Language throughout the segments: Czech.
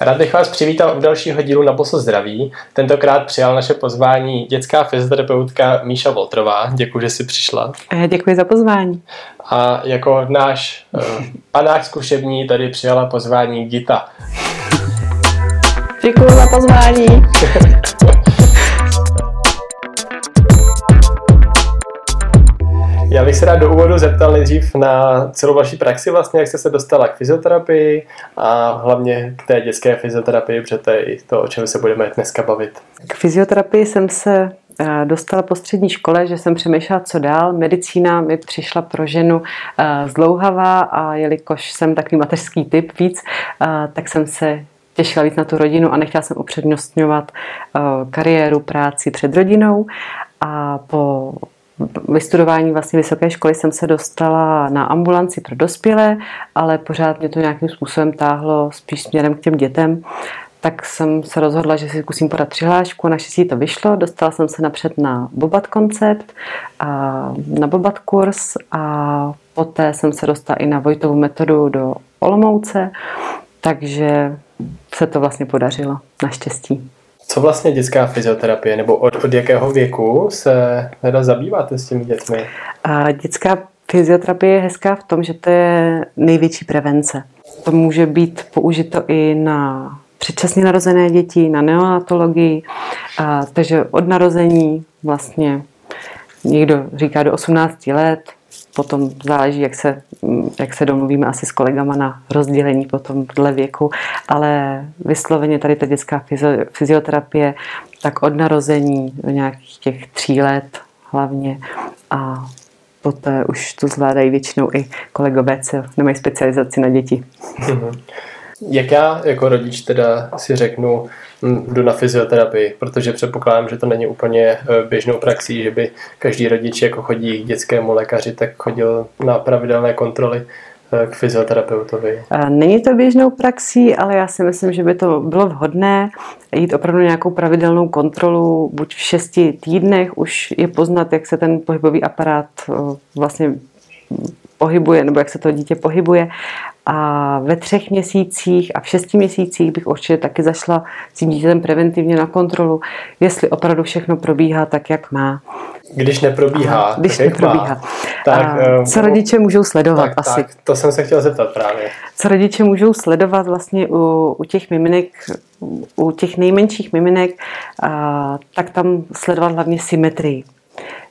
Rád bych vás přivítal u dalšího dílu na Posl zdraví. Tentokrát přijal naše pozvání dětská fyzioterapeutka Míša Voltrová. Děkuji, že jsi přišla. Děkuji za pozvání. A jako náš uh, panák zkušební tady přijala pozvání Gita. Děkuji za pozvání. Já bych se rád do úvodu zeptal nejdřív na celou vaši praxi, vlastně, jak jste se dostala k fyzioterapii a hlavně k té dětské fyzioterapii, protože to je i to, o čem se budeme dneska bavit. K fyzioterapii jsem se eh, dostala po střední škole, že jsem přemýšlela, co dál. Medicína mi přišla pro ženu eh, zdlouhavá a jelikož jsem takový mateřský typ víc, eh, tak jsem se těšila víc na tu rodinu a nechtěla jsem upřednostňovat kariéru, práci před rodinou. A po vystudování vlastně vysoké školy jsem se dostala na ambulanci pro dospělé, ale pořád mě to nějakým způsobem táhlo spíš směrem k těm dětem. Tak jsem se rozhodla, že si zkusím podat přihlášku naštěstí to vyšlo. Dostala jsem se napřed na Bobat koncept, a na Bobat kurz a poté jsem se dostala i na Vojtovu metodu do Olomouce, takže se to vlastně podařilo, naštěstí. Co vlastně dětská fyzioterapie, nebo od, od jakého věku se teda zabýváte s těmi dětmi? A dětská fyzioterapie je hezká v tom, že to je největší prevence. To může být použito i na předčasně narozené děti, na neonatologii, a, takže od narození vlastně někdo říká do 18 let, potom záleží, jak se, jak se domluvíme asi s kolegama na rozdělení potom dle věku, ale vysloveně tady ta dětská fyzioterapie, tak od narození do nějakých těch tří let hlavně a poté už to zvládají většinou i kolegové, co nemají specializaci na děti. Mhm. Jak já jako rodič teda si řeknu, jdu na fyzioterapii, protože předpokládám, že to není úplně eh, běžnou praxí, že by každý rodič jako chodí k dětskému lékaři, tak chodil na pravidelné kontroly eh, k fyzioterapeutovi. Není to běžnou praxí, ale já si myslím, že by to bylo vhodné jít opravdu nějakou pravidelnou kontrolu, buď v šesti týdnech už je poznat, jak se ten pohybový aparát eh, vlastně pohybuje, nebo jak se to dítě pohybuje. A ve třech měsících a v šesti měsících bych určitě taky zašla s tím dítětem preventivně na kontrolu, jestli opravdu všechno probíhá tak, jak má. Když neprobíhá, Když tak neprobíhá. Má. Tak, a eh, co rodiče můžou sledovat tak, asi? Tak, to jsem se chtěl zeptat právě. Co rodiče můžou sledovat vlastně u, u těch miminek, u těch nejmenších miminek, a, tak tam sledovat hlavně symetrii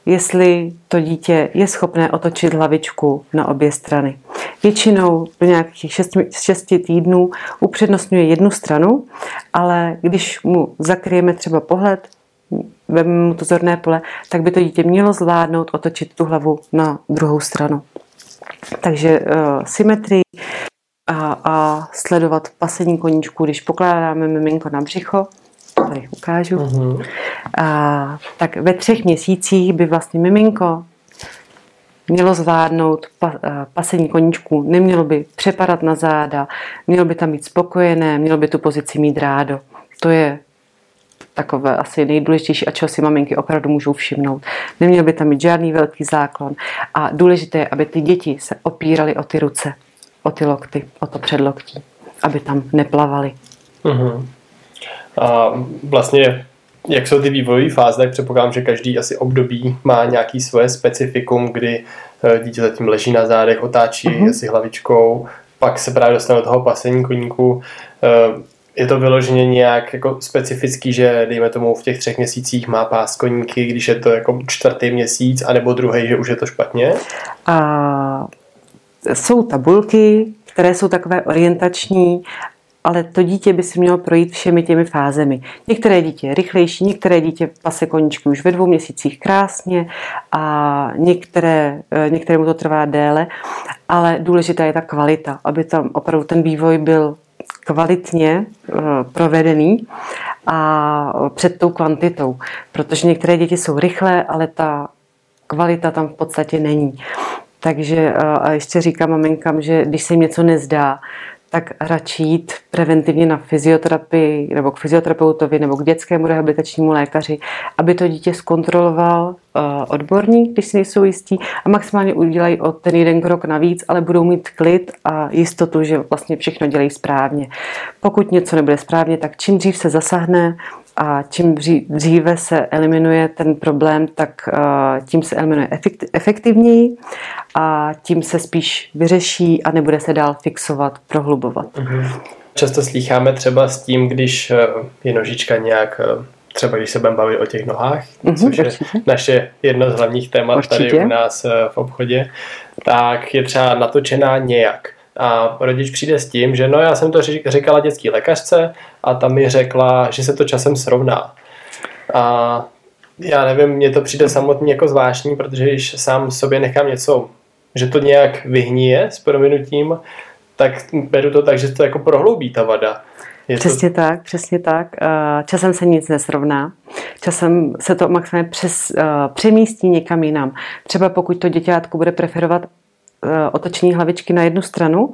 jestli to dítě je schopné otočit hlavičku na obě strany. Většinou do nějakých 6, týdnů upřednostňuje jednu stranu, ale když mu zakryjeme třeba pohled, vezmeme mu to zorné pole, tak by to dítě mělo zvládnout otočit tu hlavu na druhou stranu. Takže uh, symetrii a, a sledovat pasení koníčku, když pokládáme miminko na břicho, tady ukážu. Uh-huh. A, tak ve třech měsících by vlastně miminko mělo zvládnout pa, pasení koníčku, nemělo by přepadat na záda, mělo by tam být spokojené, mělo by tu pozici mít rádo. To je takové asi nejdůležitější a čeho si maminky opravdu můžou všimnout. Neměl by tam mít žádný velký záklon a důležité je, aby ty děti se opíraly o ty ruce, o ty lokty, o to předloktí, aby tam neplavaly. Uh-huh. A vlastně, jak jsou ty vývojové fáze, tak předpokládám, že každý asi období má nějaký svoje specifikum, kdy eh, dítě zatím leží na zádech, otáčí uh-huh. asi hlavičkou, pak se právě dostane do toho pasení koníku. Eh, je to vyloženě nějak jako specifický, že dejme tomu v těch třech měsících má pás koníky, když je to jako čtvrtý měsíc, anebo druhý, že už je to špatně? A jsou tabulky, které jsou takové orientační ale to dítě by si mělo projít všemi těmi fázemi. Některé dítě je rychlejší, některé dítě pase koníčky už ve dvou měsících krásně a některé, eh, některému to trvá déle, ale důležitá je ta kvalita, aby tam opravdu ten vývoj byl kvalitně eh, provedený a před tou kvantitou, protože některé děti jsou rychlé, ale ta kvalita tam v podstatě není. Takže eh, a ještě říkám maminkám, že když se jim něco nezdá, tak radši jít preventivně na fyzioterapii nebo k fyzioterapeutovi nebo k dětskému rehabilitačnímu lékaři, aby to dítě zkontroloval uh, odborník, když si nejsou jistí a maximálně udělají o ten jeden krok navíc, ale budou mít klid a jistotu, že vlastně všechno dělají správně. Pokud něco nebude správně, tak čím dřív se zasahne, a čím dříve se eliminuje ten problém, tak tím se eliminuje efektivněji a tím se spíš vyřeší a nebude se dál fixovat, prohlubovat. Mhm. Často slýcháme třeba s tím, když e, je nožička nějak e, třeba když se budeme bavit o těch nohách, mm-hmm, což je určitě. naše jedno z hlavních témat určitě. tady u nás v obchodě, tak je třeba natočená nějak a rodič přijde s tím, že no já jsem to říkala dětský lékařce a ta mi řekla, že se to časem srovná. A já nevím, mně to přijde samotně jako zvláštní, protože když sám sobě nechám něco, že to nějak vyhníje s prominutím, tak beru to tak, že to jako prohloubí ta vada. Je přesně to... tak, přesně tak. Časem se nic nesrovná. Časem se to maximálně přes, přemístí někam jinam. Třeba pokud to děťátko bude preferovat otočení hlavičky na jednu stranu,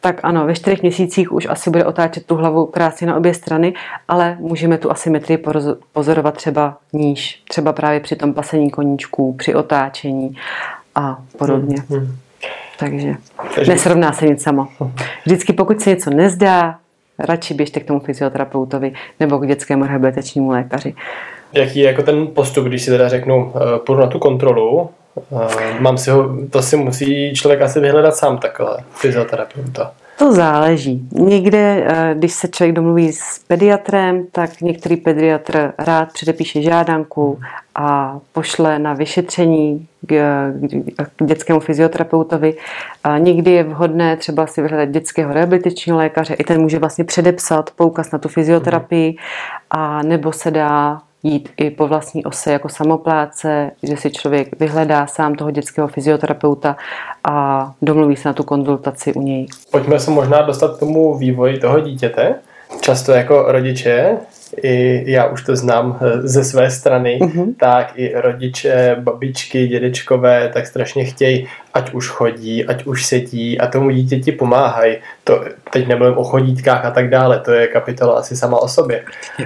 tak ano, ve čtyřech měsících už asi bude otáčet tu hlavu krásně na obě strany, ale můžeme tu asymetrii pozorovat třeba níž, třeba právě při tom pasení koníčků, při otáčení a podobně. Hmm, hmm. Takže, Takže nesrovná se nic samo. Vždycky pokud se něco nezdá, radši běžte k tomu fyzioterapeutovi nebo k dětskému rehabilitačnímu lékaři. Jaký je jako ten postup, když si teda řeknu, eh, půjdu na tu kontrolu, mám si ho, to si musí člověk asi vyhledat sám takhle, fyzioterapeuta. To záleží. Někde, eh, když se člověk domluví s pediatrem, tak některý pediatr rád předepíše žádanku a pošle na vyšetření k, k dětskému fyzioterapeutovi. A někdy je vhodné třeba si vyhledat dětského rehabilitačního lékaře, i ten může vlastně předepsat poukaz na tu fyzioterapii, a nebo se dá jít i po vlastní ose jako samopláce, že si člověk vyhledá sám toho dětského fyzioterapeuta a domluví se na tu konzultaci u něj. Pojďme se možná dostat k tomu vývoji toho dítěte. Často jako rodiče i já už to znám eh, ze své strany, mm-hmm. tak i rodiče, babičky, dědečkové tak strašně chtějí, ať už chodí, ať už sedí a tomu dítěti pomáhají. To teď nebudem o chodítkách a tak dále, to je kapitola asi sama o sobě.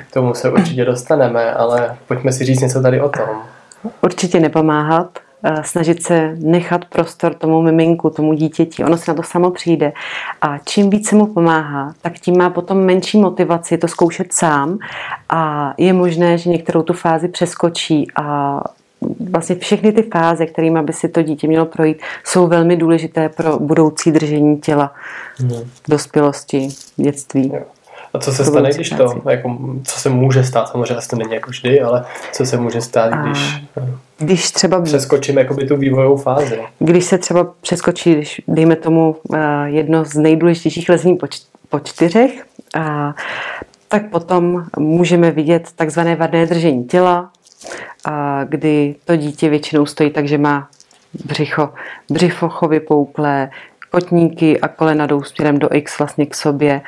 K tomu se určitě dostaneme, ale pojďme si říct něco tady o tom. Určitě nepomáhat, snažit se nechat prostor tomu miminku, tomu dítěti. Ono se na to samo přijde. A čím více mu pomáhá, tak tím má potom menší motivaci to zkoušet sám a je možné, že některou tu fázi přeskočí a vlastně všechny ty fáze, kterými by si to dítě mělo projít, jsou velmi důležité pro budoucí držení těla hmm. dospělosti, dětství. A co se stane, když to, jako, co se může stát, samozřejmě to není jako vždy, ale co se může stát, když, když třeba přeskočíme jakoby tu vývojovou fázi? Když se třeba přeskočí, když dejme tomu eh, jedno z nejdůležitějších lezení po, po čtyřech, a, tak potom můžeme vidět takzvané vadné držení těla, a kdy to dítě většinou stojí tak, že má břicho, břicho vypouklé, kotníky a kolena jdou směrem do X vlastně k sobě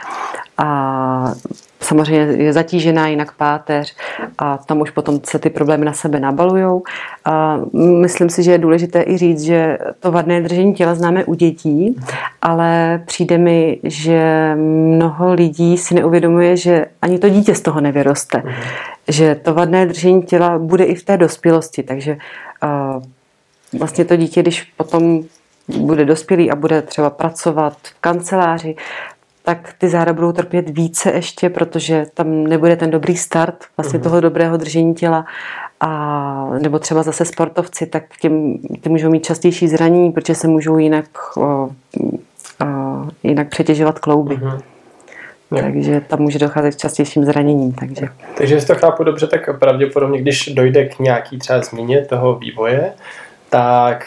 a samozřejmě je zatížená jinak páteř a tam už potom se ty problémy na sebe nabalujou. A myslím si, že je důležité i říct, že to vadné držení těla známe u dětí, ale přijde mi, že mnoho lidí si neuvědomuje, že ani to dítě z toho nevyroste. Že to vadné držení těla bude i v té dospělosti, takže vlastně to dítě, když potom bude dospělý a bude třeba pracovat v kanceláři, tak ty záda budou trpět více ještě, protože tam nebude ten dobrý start vlastně uh-huh. toho dobrého držení těla a nebo třeba zase sportovci, tak těm, ty můžou mít častější zranění, protože se můžou jinak, o, o, jinak přetěžovat klouby. Uh-huh. Takže tam může docházet k častějším zraněním. Takže. takže jestli to chápu dobře, tak pravděpodobně, když dojde k nějaký třeba změně toho vývoje, tak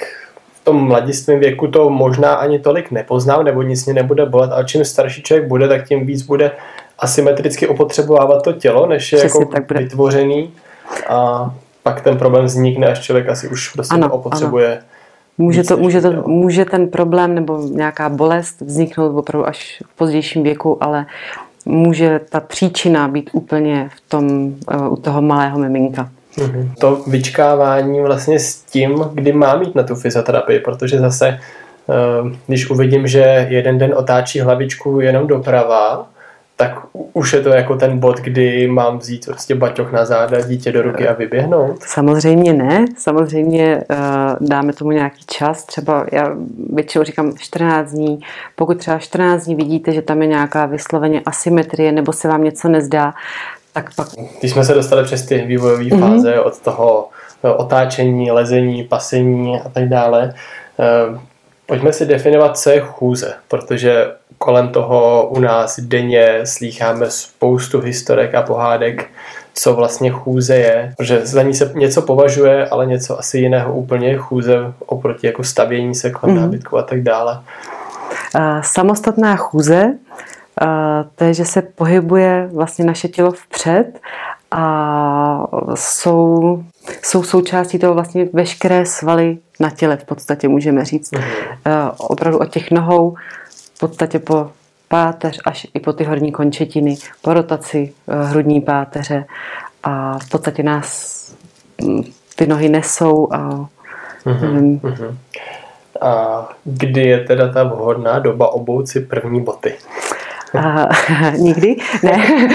tom mladistvém věku to možná ani tolik nepoznám, nebo nic mě nebude bolet, ale čím starší člověk bude, tak tím víc bude asymetricky opotřebovávat to tělo, než je Přesně jako vytvořený a pak ten problém vznikne, až člověk asi už prostě ano, opotřebuje ano. Může, to, může, to, může ten problém nebo nějaká bolest vzniknout opravdu až v pozdějším věku, ale může ta příčina být úplně v tom, eh, u toho malého miminka. To vyčkávání vlastně s tím, kdy má mít na tu fyzioterapii, protože zase když uvidím, že jeden den otáčí hlavičku jenom doprava, tak už je to jako ten bod, kdy mám vzít prostě baťoch na záda, dítě do ruky a vyběhnout? Samozřejmě ne, samozřejmě uh, dáme tomu nějaký čas, třeba já většinou říkám 14 dní, pokud třeba 14 dní vidíte, že tam je nějaká vysloveně asymetrie nebo se vám něco nezdá, tak pak... Když jsme se dostali přes ty vývojové mm-hmm. fáze od toho eh, otáčení, lezení, pasení a tak dále, uh, pojďme si definovat, co je chůze, protože kolem toho u nás denně slýcháme spoustu historek a pohádek, co vlastně chůze je, protože za ní se něco považuje, ale něco asi jiného úplně je chůze oproti jako stavění se kolem mm. nábytku a tak dále. Samostatná chůze, to je, že se pohybuje vlastně naše tělo vpřed a jsou, jsou součástí toho vlastně veškeré svaly na těle v podstatě můžeme říct. Mm. Opravdu od těch nohou v podstatě po páteř až i po ty horní končetiny, po rotaci eh, hrudní páteře a v podstatě nás hm, ty nohy nesou a mm-hmm, mm-hmm. A kdy je teda ta vhodná doba obout si první boty? A, nikdy? Ne.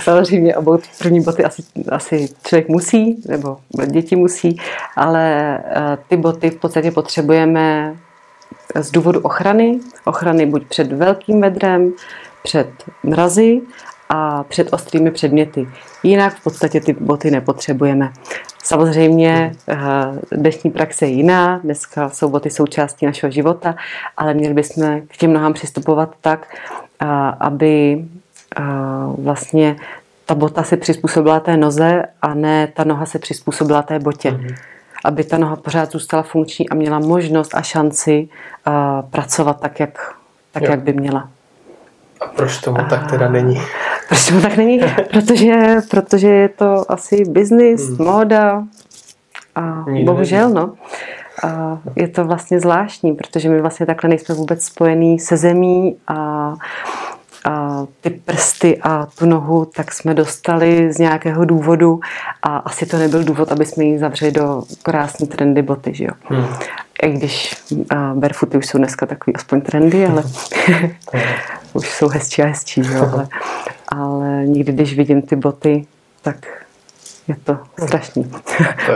Samozřejmě obout první boty asi, asi člověk musí, nebo děti musí, ale eh, ty boty v podstatě potřebujeme z důvodu ochrany. Ochrany buď před velkým vedrem, před mrazy a před ostrými předměty. Jinak v podstatě ty boty nepotřebujeme. Samozřejmě eh, dnešní praxe je jiná, dneska jsou boty součástí našeho života, ale měli bychom k těm nohám přistupovat tak, eh, aby eh, vlastně ta bota se přizpůsobila té noze a ne ta noha se přizpůsobila té botě. Mm-hmm aby ta noha pořád zůstala funkční a měla možnost a šanci uh, pracovat tak, jak, tak jak by měla. A proč tomu a, tak teda není? Proč tomu tak není? protože, protože je to asi biznis, hmm. móda a Nikdy bohužel, no. A je to vlastně zvláštní, protože my vlastně takhle nejsme vůbec spojení se zemí a a ty prsty a tu nohu, tak jsme dostali z nějakého důvodu a asi to nebyl důvod, aby jsme ji zavřeli do krásné trendy boty, že jo. Hmm. I když uh, barefooty už jsou dneska takový aspoň trendy, ale už jsou hezčí a hezčí, jo, ale, ale nikdy, když vidím ty boty, tak je to strašný.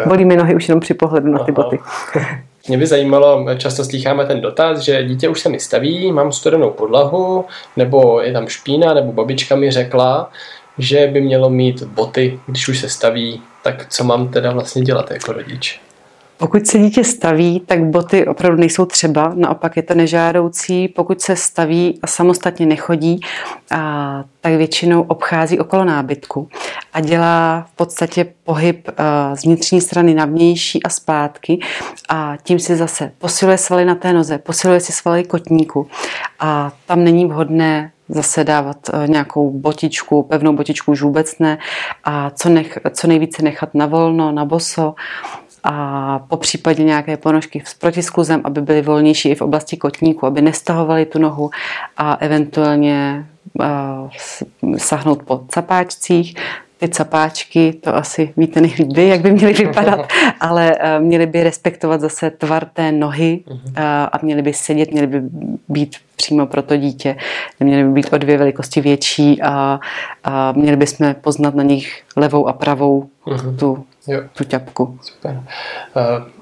Bolí mi nohy už jenom při pohledu na ty boty. Mě by zajímalo, často slycháme ten dotaz, že dítě už se mi staví, mám studenou podlahu, nebo je tam špína, nebo babička mi řekla, že by mělo mít boty, když už se staví, tak co mám teda vlastně dělat jako rodič? Pokud se dítě staví, tak boty opravdu nejsou třeba, naopak je to nežádoucí. Pokud se staví a samostatně nechodí, a, tak většinou obchází okolo nábytku a dělá v podstatě pohyb a, z vnitřní strany na vnější a zpátky a tím si zase posiluje svaly na té noze, posiluje si svaly kotníku a tam není vhodné zase dávat nějakou botičku, pevnou botičku už vůbec ne a co, nech, co nejvíce nechat na volno, na boso a po případě nějaké ponožky s protiskluzem, aby byly volnější i v oblasti kotníku, aby nestahovaly tu nohu a eventuálně uh, sahnout po capáčcích. Ty capáčky, to asi víte nejlíp vy, jak by měly vypadat, ale uh, měly by respektovat zase tvar té nohy uh, a měly by sedět, měly by být přímo pro to dítě. Neměly by být o dvě velikosti větší a, a měli bychom poznat na nich levou a pravou uh-huh. tu jo. tu ťapku. Super.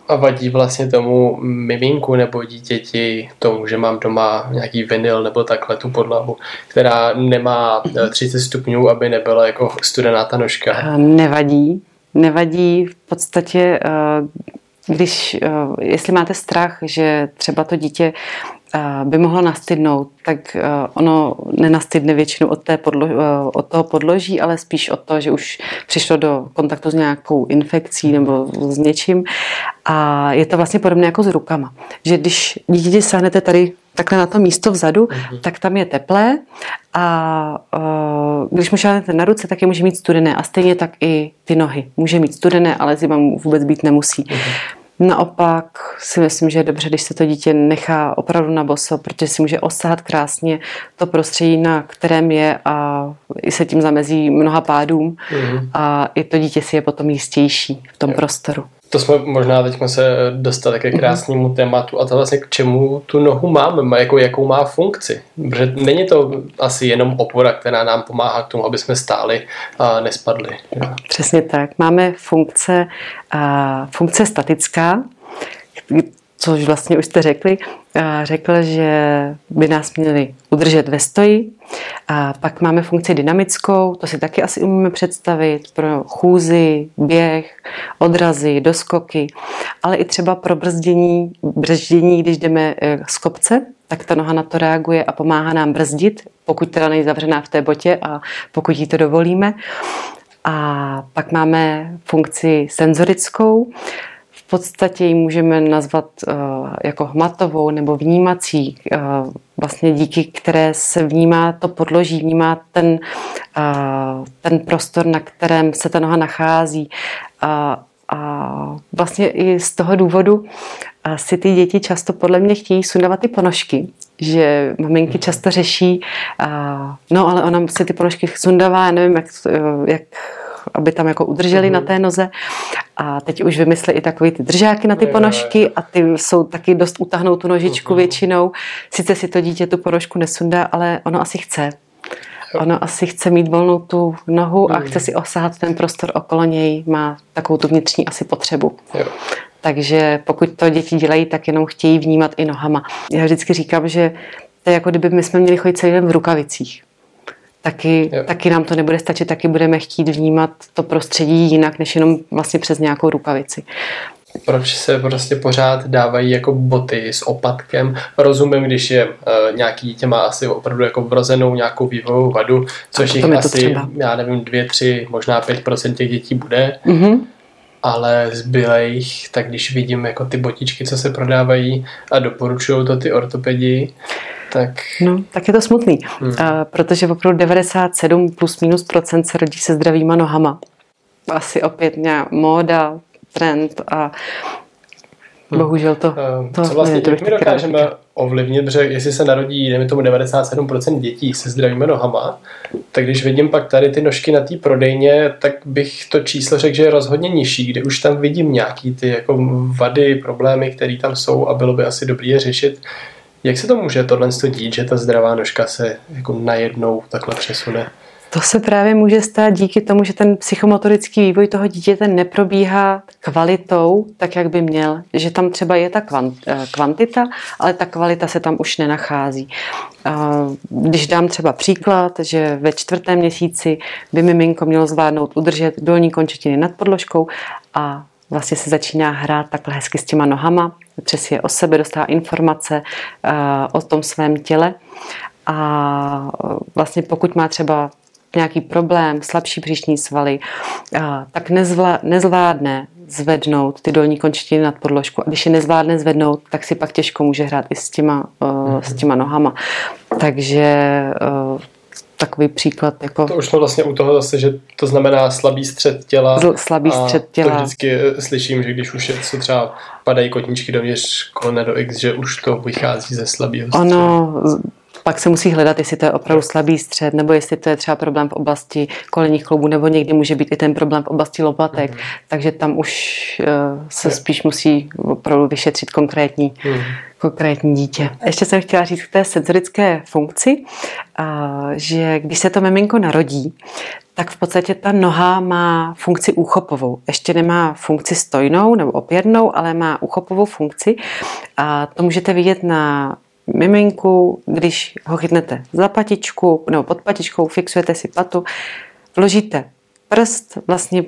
A vadí vlastně tomu miminku nebo dítěti tomu, že mám doma nějaký vinyl nebo takhle tu podlahu, která nemá 30 stupňů, aby nebyla jako studená ta nožka? Nevadí. Nevadí v podstatě, když, jestli máte strach, že třeba to dítě by mohlo nastydnout, tak ono nenastydne většinou od, té podlo, od toho podloží, ale spíš od toho, že už přišlo do kontaktu s nějakou infekcí nebo s něčím. A je to vlastně podobné jako s rukama. Že když dítě sáhnete tady takhle na to místo vzadu, mm-hmm. tak tam je teplé a uh, když mu šáhnete na ruce, tak je může mít studené a stejně tak i ty nohy. Může mít studené, ale zima mu vůbec být nemusí. Mm-hmm. Naopak si myslím, že je dobře, když se to dítě nechá opravdu na boso, protože si může osahat krásně to prostředí, na kterém je a i se tím zamezí mnoha pádům mm. a i to dítě si je potom jistější v tom prostoru. To jsme možná teď se dostali ke krásnému tématu a to vlastně k čemu tu nohu máme, jako jakou má funkci. Protože není to asi jenom opora, která nám pomáhá k tomu, aby jsme stáli a nespadli. Přesně tak. Máme funkce, funkce statická, což vlastně už jste řekli, řekl, že by nás měli udržet ve stoji. A pak máme funkci dynamickou, to si taky asi umíme představit pro chůzy, běh, odrazy, doskoky, ale i třeba pro brzdění, brzdění, když jdeme e, z kopce, tak ta noha na to reaguje a pomáhá nám brzdit, pokud teda není zavřená v té botě a pokud jí to dovolíme. A pak máme funkci senzorickou, podstatě ji můžeme nazvat uh, jako hmatovou nebo vnímací, uh, vlastně díky které se vnímá to podloží, vnímá ten, uh, ten prostor, na kterém se ta noha nachází. A, a vlastně i z toho důvodu si ty děti často podle mě chtějí sundávat ty ponožky, že maminky mhm. často řeší, no ale ona si ty ponožky sundává, já nevím, jak, jak aby tam jako udrželi mm-hmm. na mhm. té noze. A teď už vymysli i takový ty držáky na ty ponožky a ty jsou taky dost utahnou tu nožičku mm-hmm. většinou. Sice si to dítě tu ponožku nesundá, ale ono asi chce. Ono asi chce mít volnou tu nohu a mhm. chce si osahat ten prostor okolo něj, má takovou tu vnitřní asi potřebu. Jo. Takže pokud to děti dělají, tak jenom chtějí vnímat i nohama. Já vždycky říkám, že to je jako kdyby my jsme měli chodit celý den v rukavicích taky, taky nám to nebude stačit, taky budeme chtít vnímat to prostředí jinak, než jenom vlastně přes nějakou rukavici. Proč se prostě pořád dávají jako boty s opatkem? Rozumím, když je uh, nějaký dítě má asi opravdu jako vrozenou nějakou vývojovou vadu, což jich asi, třeba. já nevím, dvě, tři, možná pět procent těch dětí bude. Mm-hmm ale zbylejch, tak když vidím jako ty botičky, co se prodávají a doporučují to ty ortopedi, tak... No, tak je to smutný, hmm. protože opravdu 97 plus minus procent se rodí se zdravýma nohama. Asi opět nějaká móda, trend a hmm. bohužel to... Uh, to co vlastně, jak my dokážeme rád. ovlivnit, protože jestli se narodí, dejme tomu 97% dětí se zdravými nohama, tak když vidím pak tady ty nožky na té prodejně, tak bych to číslo řekl, že je rozhodně nižší, kde už tam vidím nějaký ty jako vady, problémy, které tam jsou a bylo by asi dobré je řešit jak se to může tohle dít, že ta zdravá nožka se jako najednou takhle přesune? To se právě může stát díky tomu, že ten psychomotorický vývoj toho dítěte neprobíhá kvalitou, tak jak by měl. Že tam třeba je ta eh, kvantita, ale ta kvalita se tam už nenachází. Když dám třeba příklad, že ve čtvrtém měsíci by miminko mělo zvládnout udržet dolní končetiny nad podložkou a vlastně se začíná hrát takhle hezky s těma nohama, přes je o sebe, dostává informace uh, o tom svém těle a vlastně pokud má třeba nějaký problém, slabší břišní svaly, uh, tak nezvlá, nezvládne zvednout ty dolní končetiny nad podložku. A když je nezvládne zvednout, tak si pak těžko může hrát i s těma, mm-hmm. s těma nohama. Takže takový příklad. Jako... To už jsme vlastně u toho zase, že to znamená slabý střed těla. Z, slabý střed těla. To vždycky eh, slyším, že když už je, co třeba padají kotničky dovnitř kolene do X, že už to vychází ze slabého středu. Ono, pak se musí hledat, jestli to je opravdu slabý střed, nebo jestli to je třeba problém v oblasti kolenních kloubů, nebo někdy může být i ten problém v oblasti lopatek. Mm. Takže tam už uh, se spíš musí opravdu vyšetřit konkrétní, mm. konkrétní dítě. Ještě jsem chtěla říct k té senzorické funkci, uh, že když se to miminko narodí, tak v podstatě ta noha má funkci úchopovou. Ještě nemá funkci stojnou nebo opěrnou, ale má úchopovou funkci. A to můžete vidět na miminku, když ho chytnete za patičku nebo pod patičkou, fixujete si patu, vložíte prst vlastně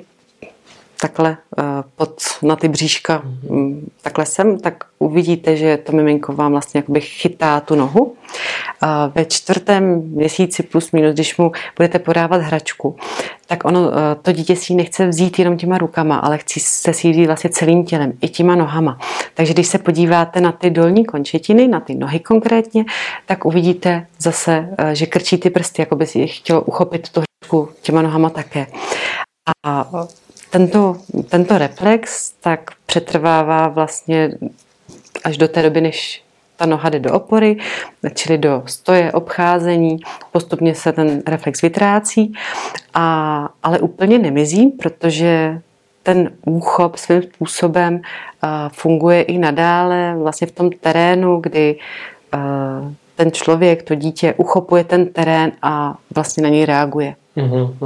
takhle eh, pod, na ty bříška, mm, takhle sem, tak uvidíte, že to miminko vám vlastně jakoby chytá tu nohu. Ve čtvrtém měsíci plus minus, když mu budete podávat hračku, tak ono, eh, to dítě si ji nechce vzít jenom těma rukama, ale chce se si vzít vlastně celým tělem, i těma nohama. Takže když se podíváte na ty dolní končetiny, na ty nohy konkrétně, tak uvidíte zase, eh, že krčí ty prsty, jako by si chtělo uchopit tu hračku těma nohama také. A tento, tento reflex tak přetrvává vlastně až do té doby, než ta noha jde do opory, čili do stoje, obcházení, postupně se ten reflex vytrácí, a, ale úplně nemizí, protože ten úchop svým způsobem funguje i nadále vlastně v tom terénu, kdy ten člověk, to dítě uchopuje ten terén a vlastně na něj reaguje. Uhum.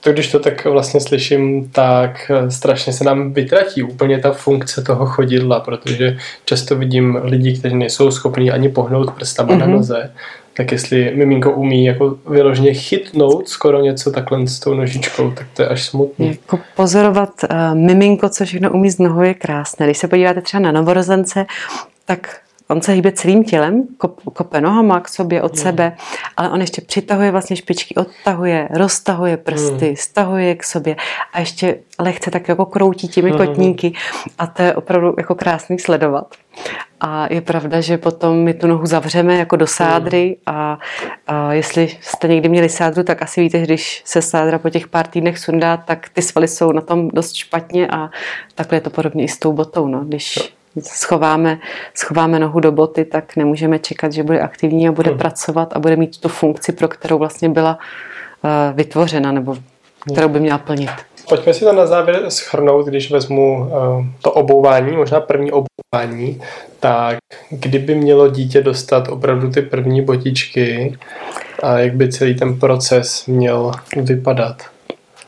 To, když to tak vlastně slyším, tak strašně se nám vytratí úplně ta funkce toho chodidla, protože často vidím lidi, kteří nejsou schopní ani pohnout prstama mm-hmm. na noze, tak jestli miminko umí jako vyloženě chytnout skoro něco takhle s tou nožičkou, tak to je až smutný. Jako pozorovat uh, miminko, co všechno umí z nohou, je krásné. Když se podíváte třeba na novorozence, tak On se hýbe celým tělem, kop, kope nohama k sobě od mm. sebe, ale on ještě přitahuje vlastně špičky, odtahuje, roztahuje prsty, mm. stahuje k sobě a ještě lehce tak jako kroutí těmi mm. kotníky a to je opravdu jako krásný sledovat. A je pravda, že potom my tu nohu zavřeme jako do sádry a, a jestli jste někdy měli sádru, tak asi víte, že když se sádra po těch pár týdnech sundá, tak ty svaly jsou na tom dost špatně a takhle je to podobně i s tou botou. No. Když schováme, schováme nohu do boty, tak nemůžeme čekat, že bude aktivní a bude hmm. pracovat a bude mít tu funkci, pro kterou vlastně byla uh, vytvořena nebo kterou by měla plnit. Pojďme si to na závěr schrnout, když vezmu uh, to obouvání, možná první obouvání, tak kdyby mělo dítě dostat opravdu ty první botičky a jak by celý ten proces měl vypadat?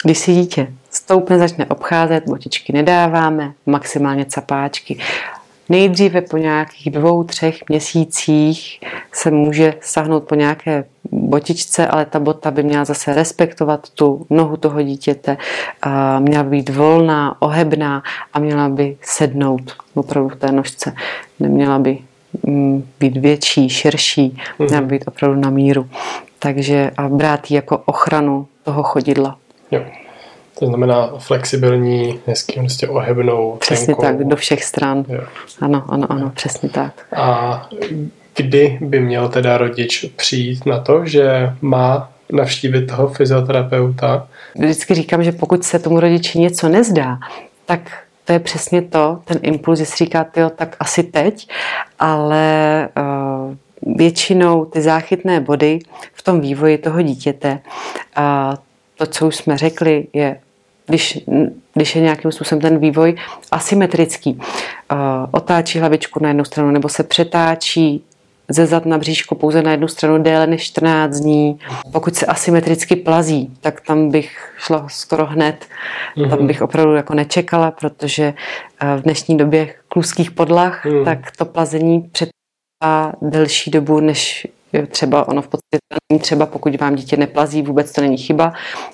Když si dítě stoupne, začne obcházet, botičky nedáváme, maximálně capáčky. Nejdříve po nějakých dvou, třech měsících se může sahnout po nějaké botičce, ale ta bota by měla zase respektovat tu nohu toho dítěte, a měla by být volná, ohebná a měla by sednout opravdu v té nožce. Neměla by mm, být větší, širší, měla by být opravdu na míru. Takže a brát ji jako ochranu toho chodidla. Jo. To znamená flexibilní, hezký, prostě ohebnou, Přesně tenkou. tak, do všech stran. Jo. Ano, ano, ano, přesně tak. A kdy by měl teda rodič přijít na to, že má navštívit toho fyzioterapeuta? Vždycky říkám, že pokud se tomu rodiči něco nezdá, tak to je přesně to, ten impuls, že si říká, tyjo, tak asi teď, ale uh, většinou ty záchytné body v tom vývoji toho dítěte, uh, to, co už jsme řekli, je když, když je nějakým způsobem ten vývoj asymetrický. Uh, otáčí hlavičku na jednu stranu nebo se přetáčí ze zad na bříško pouze na jednu stranu déle než 14 dní. Pokud se asymetricky plazí, tak tam bych šla skoro hned. Mm-hmm. Tam mhm. bych opravdu jako nečekala, protože v dnešní době kluských podlah, mm. tak to plazení přetrvá delší dobu, než třeba ono v podstatě třeba, pokud vám dítě neplazí, vůbec to není chyba.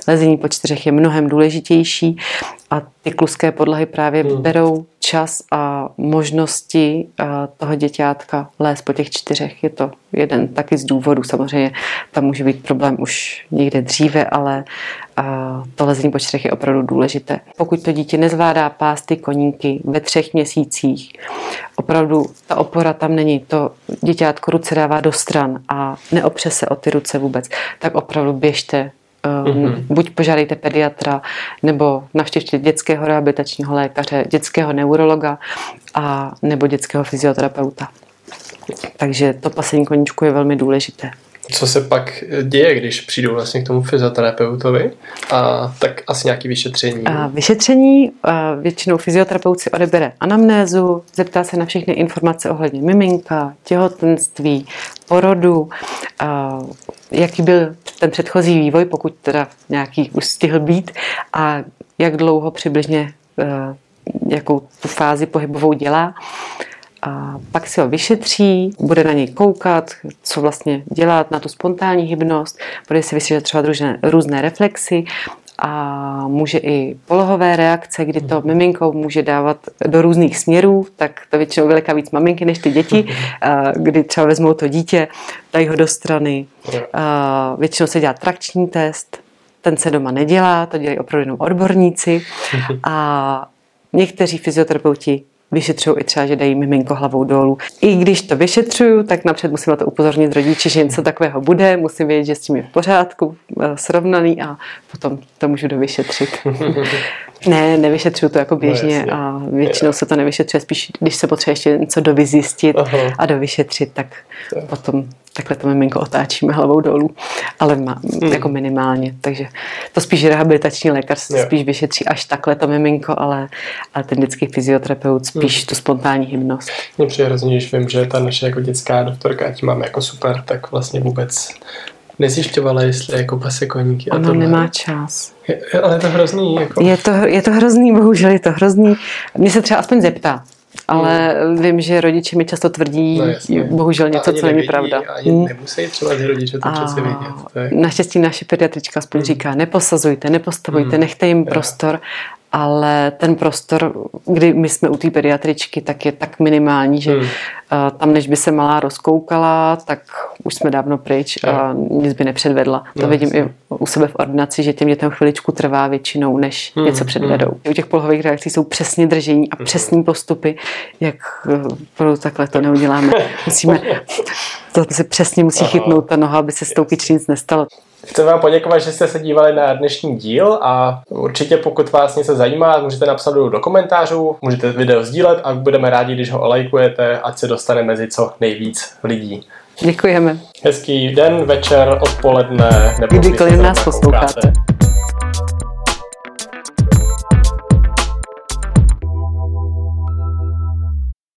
Lezení po čtyřech je mnohem důležitější a ty kluské podlahy právě hmm. berou čas a možnosti toho děťátka lézt po těch čtyřech. Je to jeden taky z důvodů. Samozřejmě tam může být problém už někde dříve, ale to lezení po čtyřech je opravdu důležité. Pokud to dítě nezvládá pásty koníky ve třech měsících, opravdu ta opora tam není, to děťátko ruce dává do stran a neopře se o ty ruce vůbec, tak opravdu běžte Mm-hmm. Buď požádejte pediatra, nebo navštěvte dětského rehabilitačního lékaře, dětského neurologa a nebo dětského fyzioterapeuta. Takže to pasení koníčku je velmi důležité. Co se pak děje, když přijdu vlastně k tomu fyzioterapeutovi? A tak asi nějaké vyšetření. A vyšetření a většinou fyzioterapeut si odebere anamnézu, zeptá se na všechny informace ohledně miminka, těhotenství, porodu, a jaký byl ten předchozí vývoj, pokud teda nějaký už stihl být a jak dlouho přibližně jakou tu fázi pohybovou dělá. A pak si ho vyšetří, bude na něj koukat, co vlastně dělat, na tu spontánní hybnost, bude si třeba různé, různé reflexy a může i polohové reakce, kdy to miminko může dávat do různých směrů, tak to většinou veliká víc maminky než ty děti, kdy třeba vezmou to dítě, dají ho do strany. Většinou se dělá trakční test, ten se doma nedělá, to dělají opravdu jenom odborníci. A někteří fyzioterapeuti vyšetřují i třeba, že dají miminko hlavou dolů. I když to vyšetřuju, tak napřed musím na to upozornit rodiče, že něco takového bude, musím vědět, že s tím je v pořádku, eh, srovnaný a potom to můžu dovyšetřit. Ne, nevyšetřuju to jako běžně no, a většinou se to nevyšetřuje, spíš když se potřebuje ještě něco dovyzjistit Aha. a dovyšetřit, tak je. potom takhle to miminko otáčíme hlavou dolů, ale má, hmm. jako minimálně, takže to spíš rehabilitační lékař se spíš vyšetří až takhle to miminko, ale, ale ten dětský fyzioterapeut spíš hmm. tu spontánní hybnost. Mně přijde hrozně, když vím, že ta naše jako dětská doktorka, tím máme jako super, tak vlastně vůbec nezjišťovala, jestli jako pase koníky. Ona nemá čas. Je, ale je to hrozný. Jako... Je, to, je to hrozný, bohužel je to hrozný. Mě se třeba aspoň zeptá. Ale hmm. vím, že rodiče mi často tvrdí, no, bohužel něco, co není pravda. Ani hmm. nemusí třeba ty rodiče to přece vědět. Tak. Naštěstí naše pediatrička aspoň hmm. říká, neposazujte, nepostavujte, hmm. nechte jim prostor ale ten prostor, kdy my jsme u té pediatričky, tak je tak minimální, že hmm. tam, než by se malá rozkoukala, tak už jsme dávno pryč a nic by nepředvedla. To no, vidím jasně. i u sebe v ordinaci, že těm dětem chviličku trvá většinou, než hmm. něco předvedou. Hmm. U těch polohových reakcí jsou přesně držení a hmm. přesní postupy, jak pro takhle to neuděláme. Musíme, to se přesně musí Aha. chytnout ta noha, aby se s tou nic nestalo. Chci vám poděkovat, že jste se dívali na dnešní díl a určitě pokud vás něco zajímá, můžete napsat do komentářů, můžete video sdílet a budeme rádi, když ho olajkujete, ať se dostane mezi co nejvíc lidí. Děkujeme. Hezký den, večer, odpoledne nebo kdykoliv nás posloucháte.